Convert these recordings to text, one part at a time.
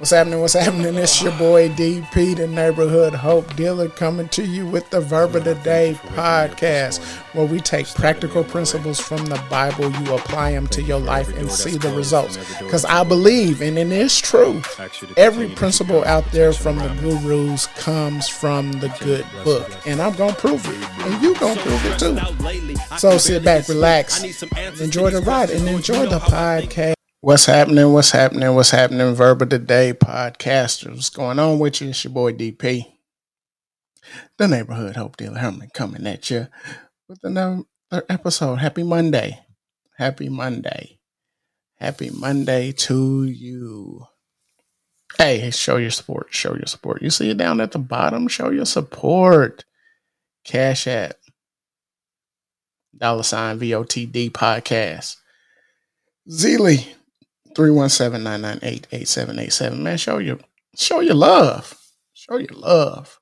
What's happening? What's happening? It's your boy DP, the neighborhood hope dealer, coming to you with the Verb of the Day podcast, where we take practical principles from the Bible, you apply them to your life, and see the results. Because I believe, and it is true, every principle out there from the gurus comes from the good book, and I'm gonna prove it, and you gonna prove it too. So sit back, relax, enjoy the ride, and enjoy the podcast. What's happening? What's happening? What's happening? Verb of the Day podcasters. What's going on with you? It's your boy DP, the neighborhood hope dealer Herman, coming at you with another episode. Happy Monday. Happy Monday. Happy Monday to you. Hey, show your support. Show your support. You see it down at the bottom? Show your support. Cash App. Dollar sign VOTD podcast. Zelle 317-998-8787. Man, show your show your love. Show your love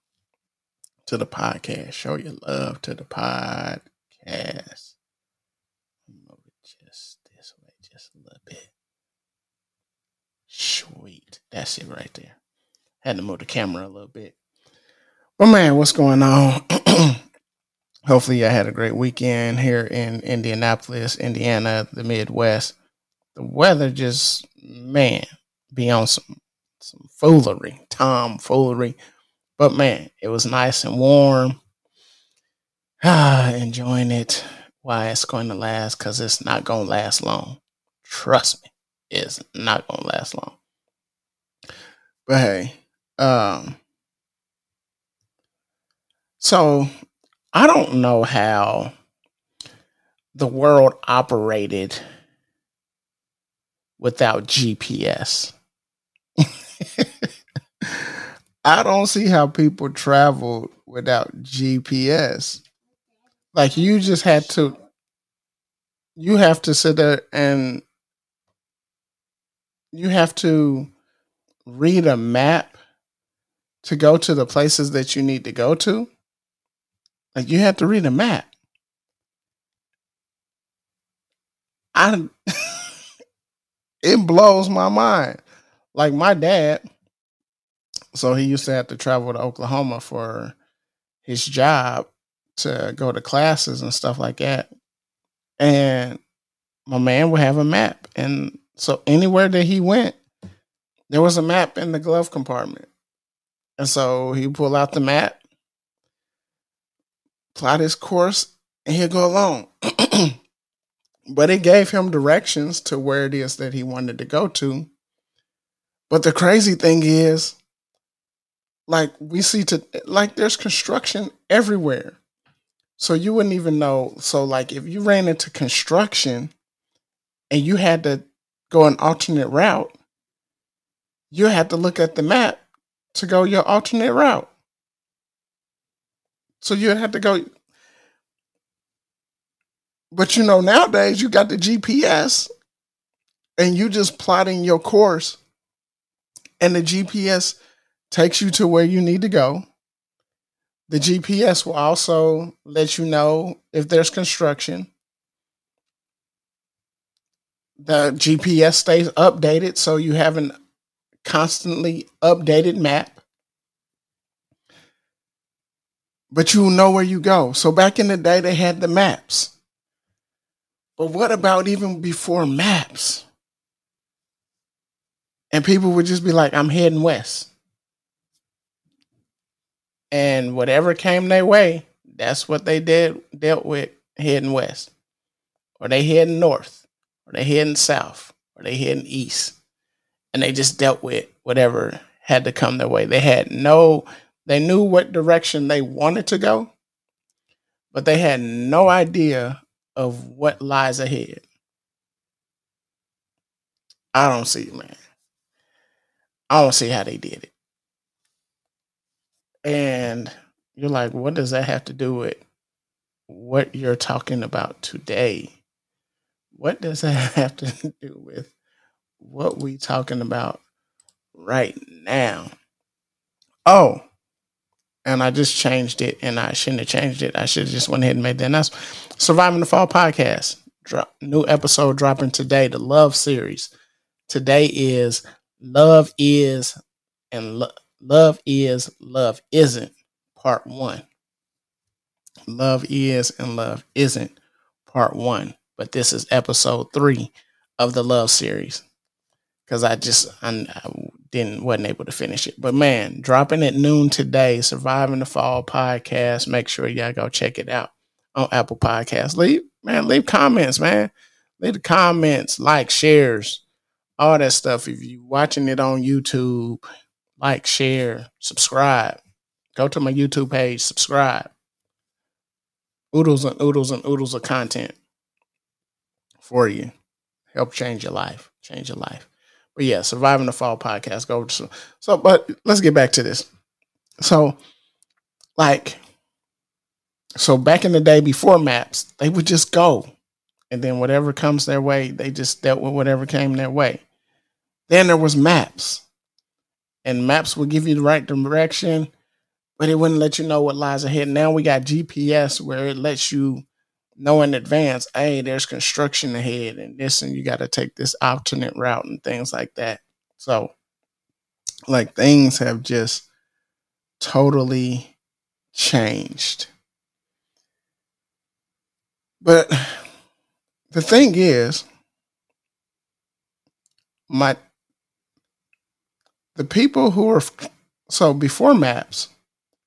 to the podcast. Show your love to the podcast. It just this way, just a little bit. Sweet. That's it right there. Had to move the camera a little bit. But man, what's going on? Hopefully, I had a great weekend here in Indianapolis, Indiana, the Midwest the weather just man be on some some foolery, tomfoolery. But man, it was nice and warm. Ah, enjoying it. Why it's going to last? Because it's not going to last long. Trust me, it's not going to last long. But hey, um, so I don't know how the world operated without GPS. I don't see how people travel without GPS. Like you just had to you have to sit there and you have to read a map to go to the places that you need to go to. Like you have to read a map. I it blows my mind. Like my dad, so he used to have to travel to Oklahoma for his job to go to classes and stuff like that. And my man would have a map. And so anywhere that he went, there was a map in the glove compartment. And so he pull out the map, plot his course, and he'll go along. but it gave him directions to where it is that he wanted to go to. But the crazy thing is, like we see to like there's construction everywhere. So you wouldn't even know. So like if you ran into construction and you had to go an alternate route, you had to look at the map to go your alternate route. So you had to go but you know, nowadays you got the GPS and you just plotting your course, and the GPS takes you to where you need to go. The GPS will also let you know if there's construction. The GPS stays updated so you have an constantly updated map. But you know where you go. So back in the day, they had the maps. But what about even before maps? And people would just be like, I'm heading west. And whatever came their way, that's what they did dealt with heading west. Or they heading north. Or they heading south. Or they heading east. And they just dealt with whatever had to come their way. They had no they knew what direction they wanted to go, but they had no idea of what lies ahead. I don't see, man. I don't see how they did it. And you're like, what does that have to do with what you're talking about today? What does that have to do with what we talking about right now? Oh, and I just changed it, and I shouldn't have changed it. I should have just went ahead and made that announcement. Surviving the Fall podcast, drop, new episode dropping today. The Love series. Today is Love is and lo- love is love isn't part 1. Love is and love isn't part 1, but this is episode 3 of the love series cuz I just I didn't wasn't able to finish it. But man, dropping at noon today, surviving the fall podcast. Make sure y'all go check it out on Apple Podcasts. Leave man, leave comments, man. Leave the comments, like, shares, all that stuff. If you watching it on YouTube, like, share, subscribe. Go to my YouTube page, subscribe. Oodles and oodles and oodles of content for you. Help change your life. Change your life. But yeah, surviving the fall podcast. Go to so but let's get back to this. So like so back in the day before maps, they would just go. And then whatever comes their way, they just dealt with whatever came their way. Then there was maps. And maps would give you the right direction, but it wouldn't let you know what lies ahead. Now we got GPS where it lets you know in advance, hey, there's construction ahead and this, and you got to take this alternate route and things like that. So, like, things have just totally changed. But the thing is, my the people who are so before maps,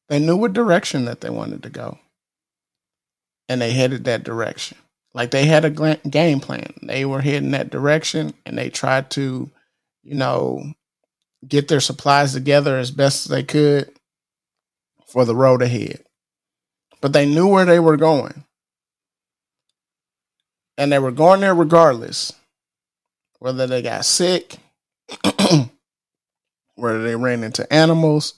they knew what direction that they wanted to go, and they headed that direction. Like they had a game plan. They were heading that direction, and they tried to, you know, get their supplies together as best as they could for the road ahead. But they knew where they were going and they were going there regardless, whether they got sick, whether they ran into animals,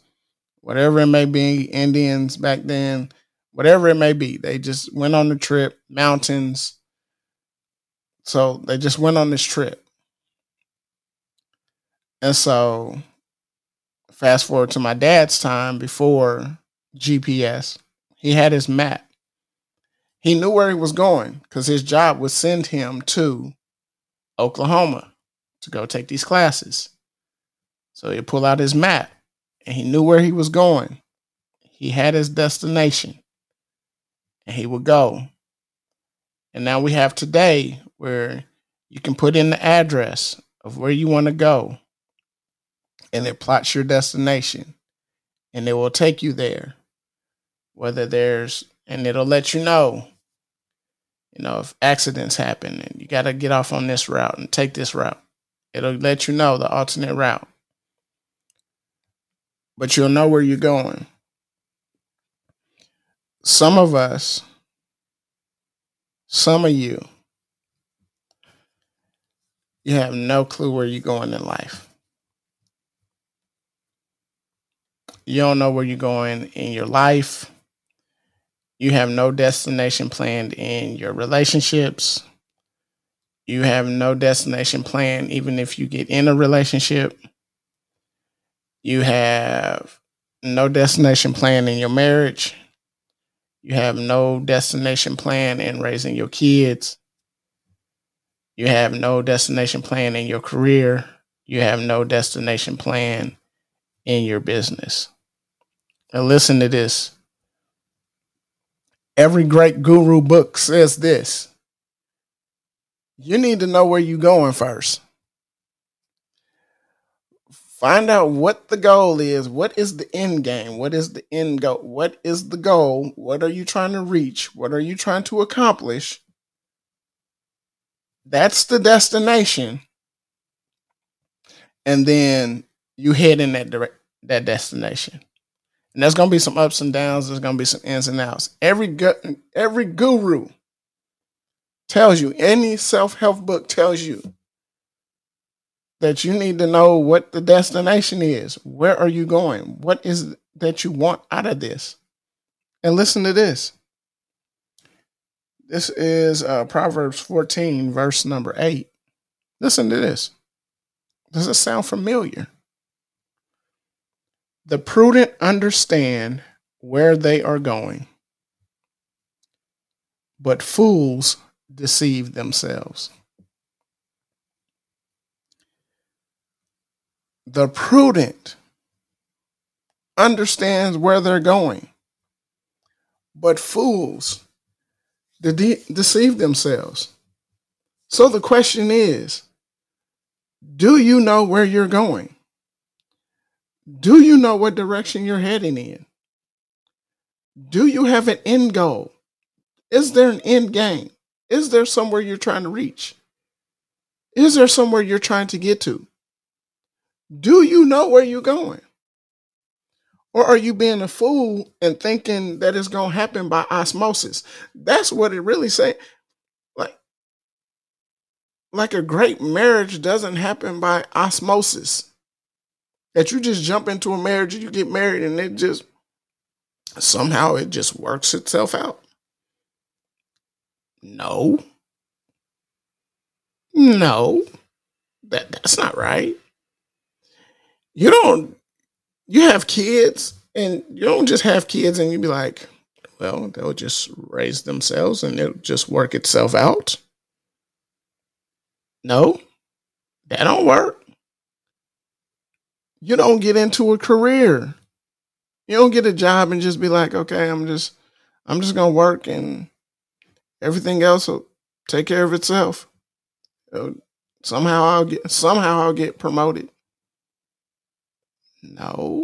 whatever it may be, Indians back then, whatever it may be. They just went on the trip, mountains. So they just went on this trip. And so, fast forward to my dad's time before GPS, he had his map he knew where he was going because his job would send him to Oklahoma to go take these classes. So he'd pull out his map and he knew where he was going. He had his destination and he would go. And now we have today where you can put in the address of where you want to go and it plots your destination and it will take you there. Whether there's, and it'll let you know you know, if accidents happen and you got to get off on this route and take this route, it'll let you know the alternate route. But you'll know where you're going. Some of us, some of you, you have no clue where you're going in life. You don't know where you're going in your life you have no destination planned in your relationships. You have no destination plan even if you get in a relationship. You have no destination plan in your marriage. You have no destination plan in raising your kids. You have no destination plan in your career. You have no destination plan in your business. Now, listen to this Every great guru book says this. You need to know where you're going first. Find out what the goal is. What is the end game? What is the end goal? What is the goal? What are you trying to reach? What are you trying to accomplish? That's the destination. And then you head in that direct that destination. And there's gonna be some ups and downs. There's gonna be some ins and outs. Every gu- every guru tells you, any self help book tells you that you need to know what the destination is. Where are you going? What is that you want out of this? And listen to this. This is uh, Proverbs 14, verse number 8. Listen to this. Does it sound familiar? The prudent understand where they are going, but fools deceive themselves. The prudent understands where they're going, but fools de- deceive themselves. So the question is do you know where you're going? Do you know what direction you're heading in? Do you have an end goal? Is there an end game? Is there somewhere you're trying to reach? Is there somewhere you're trying to get to? Do you know where you're going? Or are you being a fool and thinking that it's going to happen by osmosis? That's what it really say. Like, like a great marriage doesn't happen by osmosis. That you just jump into a marriage and you get married and it just somehow it just works itself out. No. No. That that's not right. You don't you have kids and you don't just have kids and you be like, well, they'll just raise themselves and it'll just work itself out. No, that don't work. You don't get into a career. You don't get a job and just be like, okay, I'm just I'm just gonna work and everything else will take care of itself. Uh, somehow I'll get somehow I'll get promoted. No.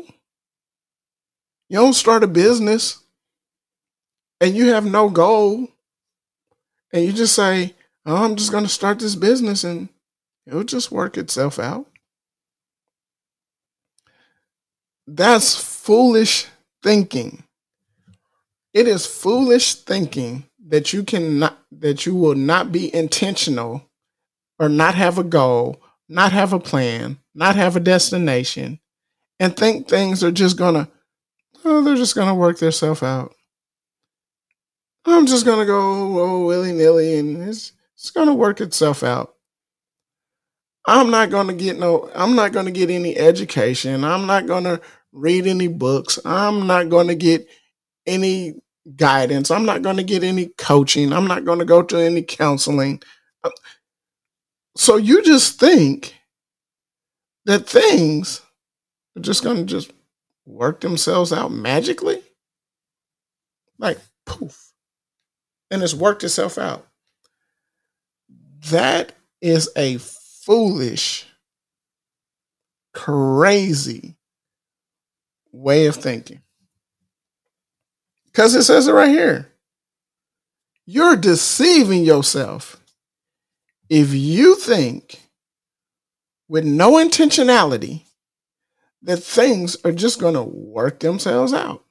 You don't start a business and you have no goal and you just say, oh, I'm just going to start this business and it'll just work itself out. That's foolish thinking. It is foolish thinking that you cannot that you will not be intentional or not have a goal, not have a plan, not have a destination, and think things are just gonna oh, they're just gonna work themselves out. I'm just gonna go oh, willy nilly and it's it's gonna work itself out. I'm not gonna get no I'm not gonna get any education. I'm not gonna read any books. I'm not gonna get any guidance. I'm not gonna get any coaching. I'm not gonna go to any counseling. So you just think that things are just to just work themselves out magically? Like poof. And it's worked itself out. That is a foolish, crazy way of thinking. Because it says it right here. You're deceiving yourself if you think with no intentionality that things are just going to work themselves out,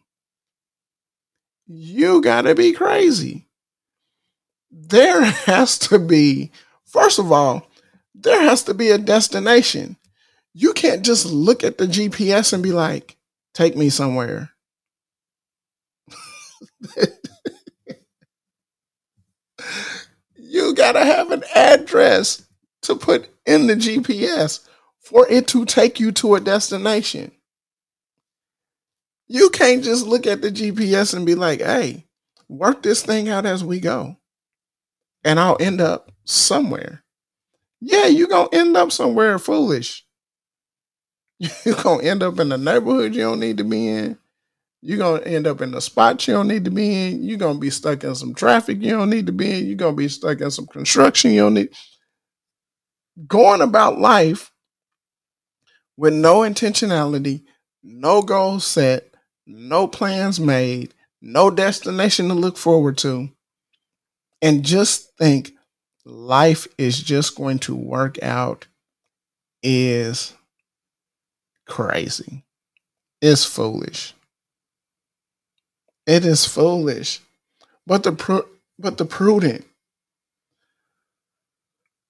you got to be crazy. There has to be, first of all, there has to be a destination. You can't just look at the GPS and be like, take me somewhere. you gotta have an address to put in the GPS for it to take you to a destination. You can't just look at the GPS and be like, hey, work this thing out as we go. And I'll end up somewhere. Yeah, you're going to end up somewhere foolish. You're going to end up in a neighborhood you don't need to be in. You're going to end up in a spot you don't need to be in. You're going to be stuck in some traffic you don't need to be in. You're going to be stuck in some construction you don't need. Going about life with no intentionality, no goals set, no plans made, no destination to look forward to, and just think life is just going to work out is crazy. It's foolish. It is foolish. But the pr- but the prudent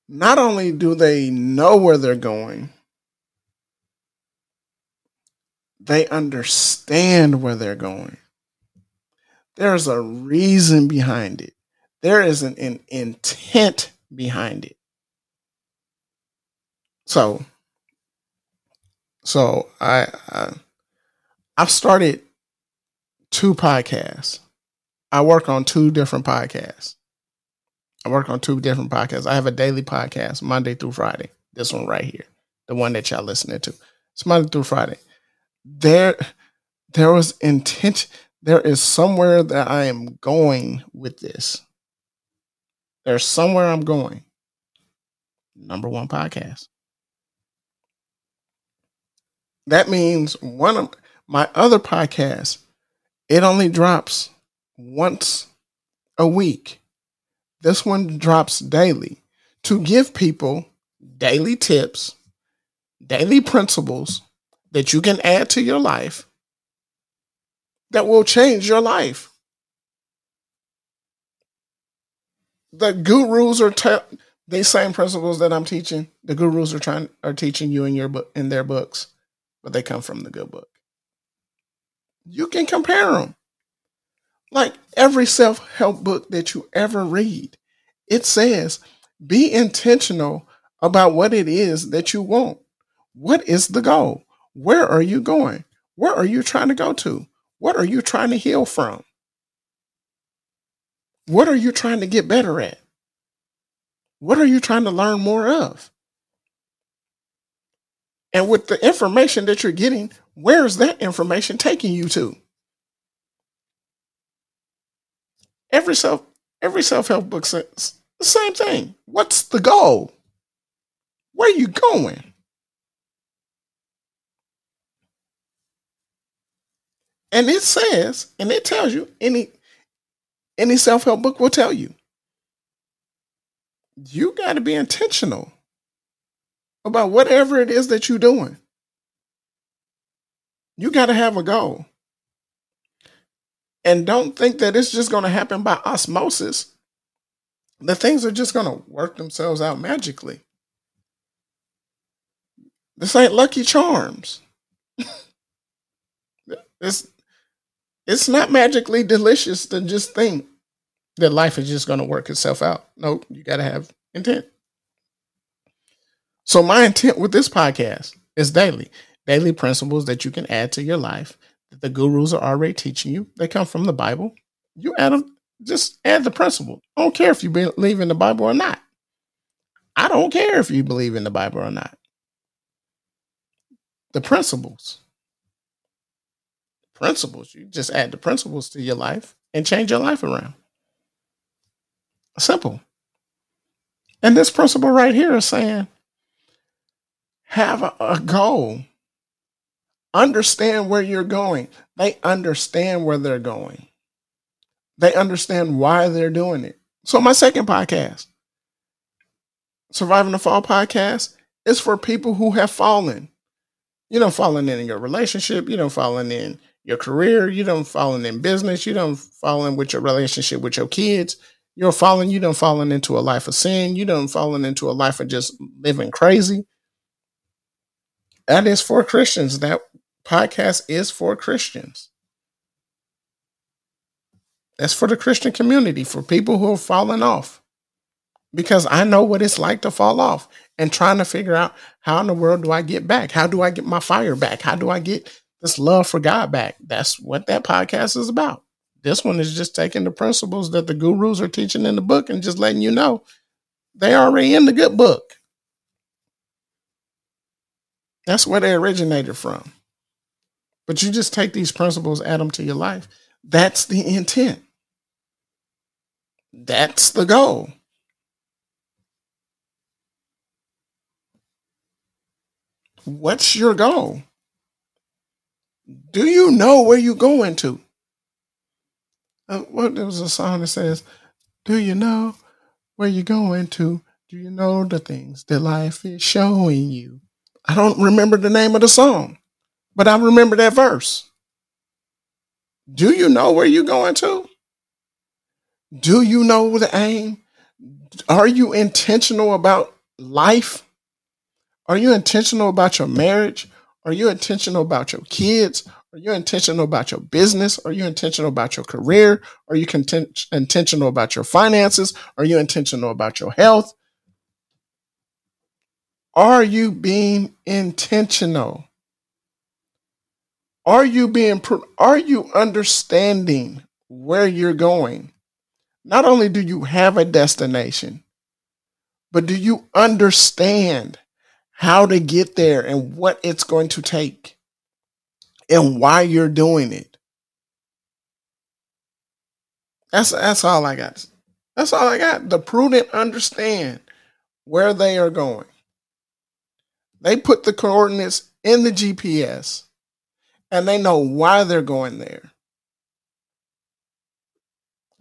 not only do they know where they're going, they understand where they're going. There's a reason behind it. There is an, an intent behind it. So, so I, I I've started two podcasts. I work on two different podcasts. I work on two different podcasts. I have a daily podcast Monday through Friday. This one right here, the one that y'all listening to. It's Monday through Friday. There, there was intent. There is somewhere that I am going with this. There's somewhere I'm going. Number one podcast. That means one of my other podcasts, it only drops once a week. This one drops daily to give people daily tips, daily principles that you can add to your life that will change your life. The gurus are te- these same principles that I'm teaching. The gurus are trying are teaching you in your book in their books, but they come from the good book. You can compare them. Like every self help book that you ever read, it says be intentional about what it is that you want. What is the goal? Where are you going? Where are you trying to go to? What are you trying to heal from? What are you trying to get better at? What are you trying to learn more of? And with the information that you're getting, where is that information taking you to? Every self every self-help book says the same thing. What's the goal? Where are you going? And it says, and it tells you, any any self-help book will tell you. You got to be intentional about whatever it is that you're doing. You got to have a goal. And don't think that it's just going to happen by osmosis. The things are just going to work themselves out magically. This ain't Lucky Charms. it's it's not magically delicious to just think that life is just going to work itself out. No, you got to have intent. So my intent with this podcast is daily, daily principles that you can add to your life that the gurus are already teaching you. They come from the Bible. You add them, just add the principle. I don't care if you believe in the Bible or not. I don't care if you believe in the Bible or not the principles. Principles. You just add the principles to your life and change your life around. Simple. And this principle right here is saying have a, a goal. Understand where you're going. They understand where they're going. They understand why they're doing it. So my second podcast, Surviving the Fall podcast, is for people who have fallen. You don't falling in your relationship. You don't falling in your career. You don't falling in business. You don't falling with your relationship with your kids. You're falling. You don't falling into a life of sin. You don't falling into a life of just living crazy. That is for Christians. That podcast is for Christians. That's for the Christian community, for people who have fallen off. Because I know what it's like to fall off and trying to figure out how in the world do I get back? How do I get my fire back? How do I get this love for God back? That's what that podcast is about. This one is just taking the principles that the gurus are teaching in the book and just letting you know they already in the good book. That's where they originated from. But you just take these principles, add them to your life. That's the intent. That's the goal. What's your goal? Do you know where you're going to? Uh, what there was a song that says, "Do you know where you're going to? Do you know the things that life is showing you?" I don't remember the name of the song, but I remember that verse. Do you know where you're going to? Do you know the aim? Are you intentional about life? Are you intentional about your marriage? Are you intentional about your kids? Are you intentional about your business? Are you intentional about your career? Are you content- intentional about your finances? Are you intentional about your health? Are you being intentional? Are you being are you understanding where you're going? Not only do you have a destination, but do you understand how to get there and what it's going to take and why you're doing it. That's that's all I got. That's all I got. The prudent understand where they are going. They put the coordinates in the GPS and they know why they're going there.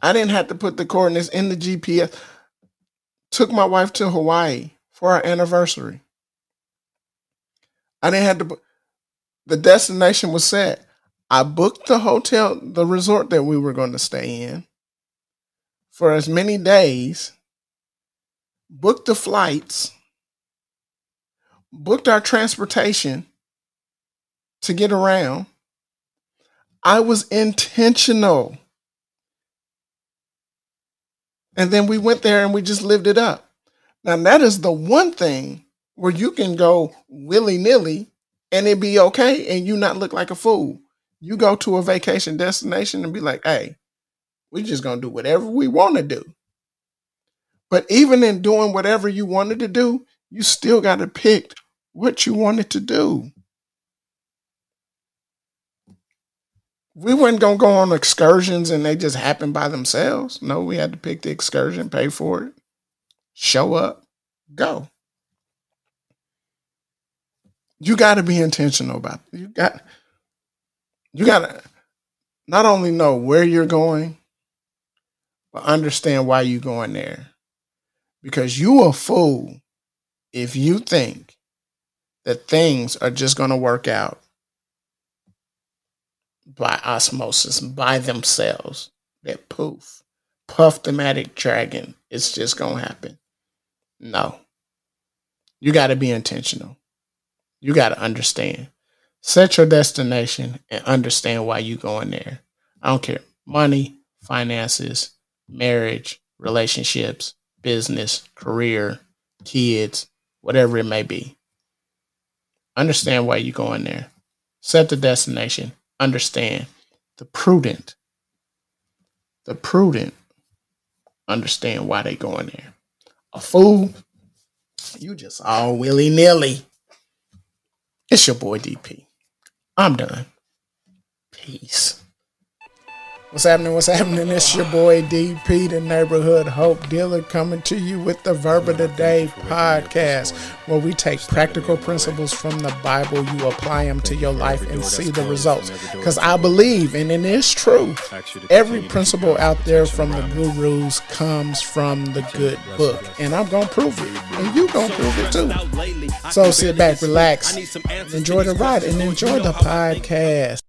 I didn't have to put the coordinates in the GPS. Took my wife to Hawaii for our anniversary. I didn't have to the destination was set. I booked the hotel, the resort that we were going to stay in for as many days, booked the flights, booked our transportation to get around. I was intentional. And then we went there and we just lived it up. Now, that is the one thing where you can go willy nilly and it be okay and you not look like a fool. You go to a vacation destination and be like, hey, we're just going to do whatever we want to do. But even in doing whatever you wanted to do, you still got to pick what you wanted to do. We weren't going to go on excursions and they just happened by themselves. No, we had to pick the excursion, pay for it, show up, go. You got to be intentional about it. You got you got to not only know where you're going, but understand why you're going there. Because you a fool if you think that things are just going to work out by osmosis, by themselves. That poof, Puff-O-Matic dragon, it's just going to happen. No. You got to be intentional. You got to understand. Set your destination and understand why you going there. I don't care. Money, finances, marriage, relationships, business, career, kids, whatever it may be. Understand why you're going there. Set the destination. Understand the prudent. The prudent understand why they going there. A fool, you just all willy nilly. It's your boy DP. I'm done. Peace. What's happening? What's happening? It's your boy DP, the neighborhood hope dealer, coming to you with the Verb of the Day podcast, where we take practical principles from the Bible, you apply them to your life, and see the results. Because I believe, and it is true, every principle out there from the gurus comes from the good book, and I'm gonna prove it, and you're gonna prove it too. So sit back, relax, enjoy the ride, and enjoy the podcast.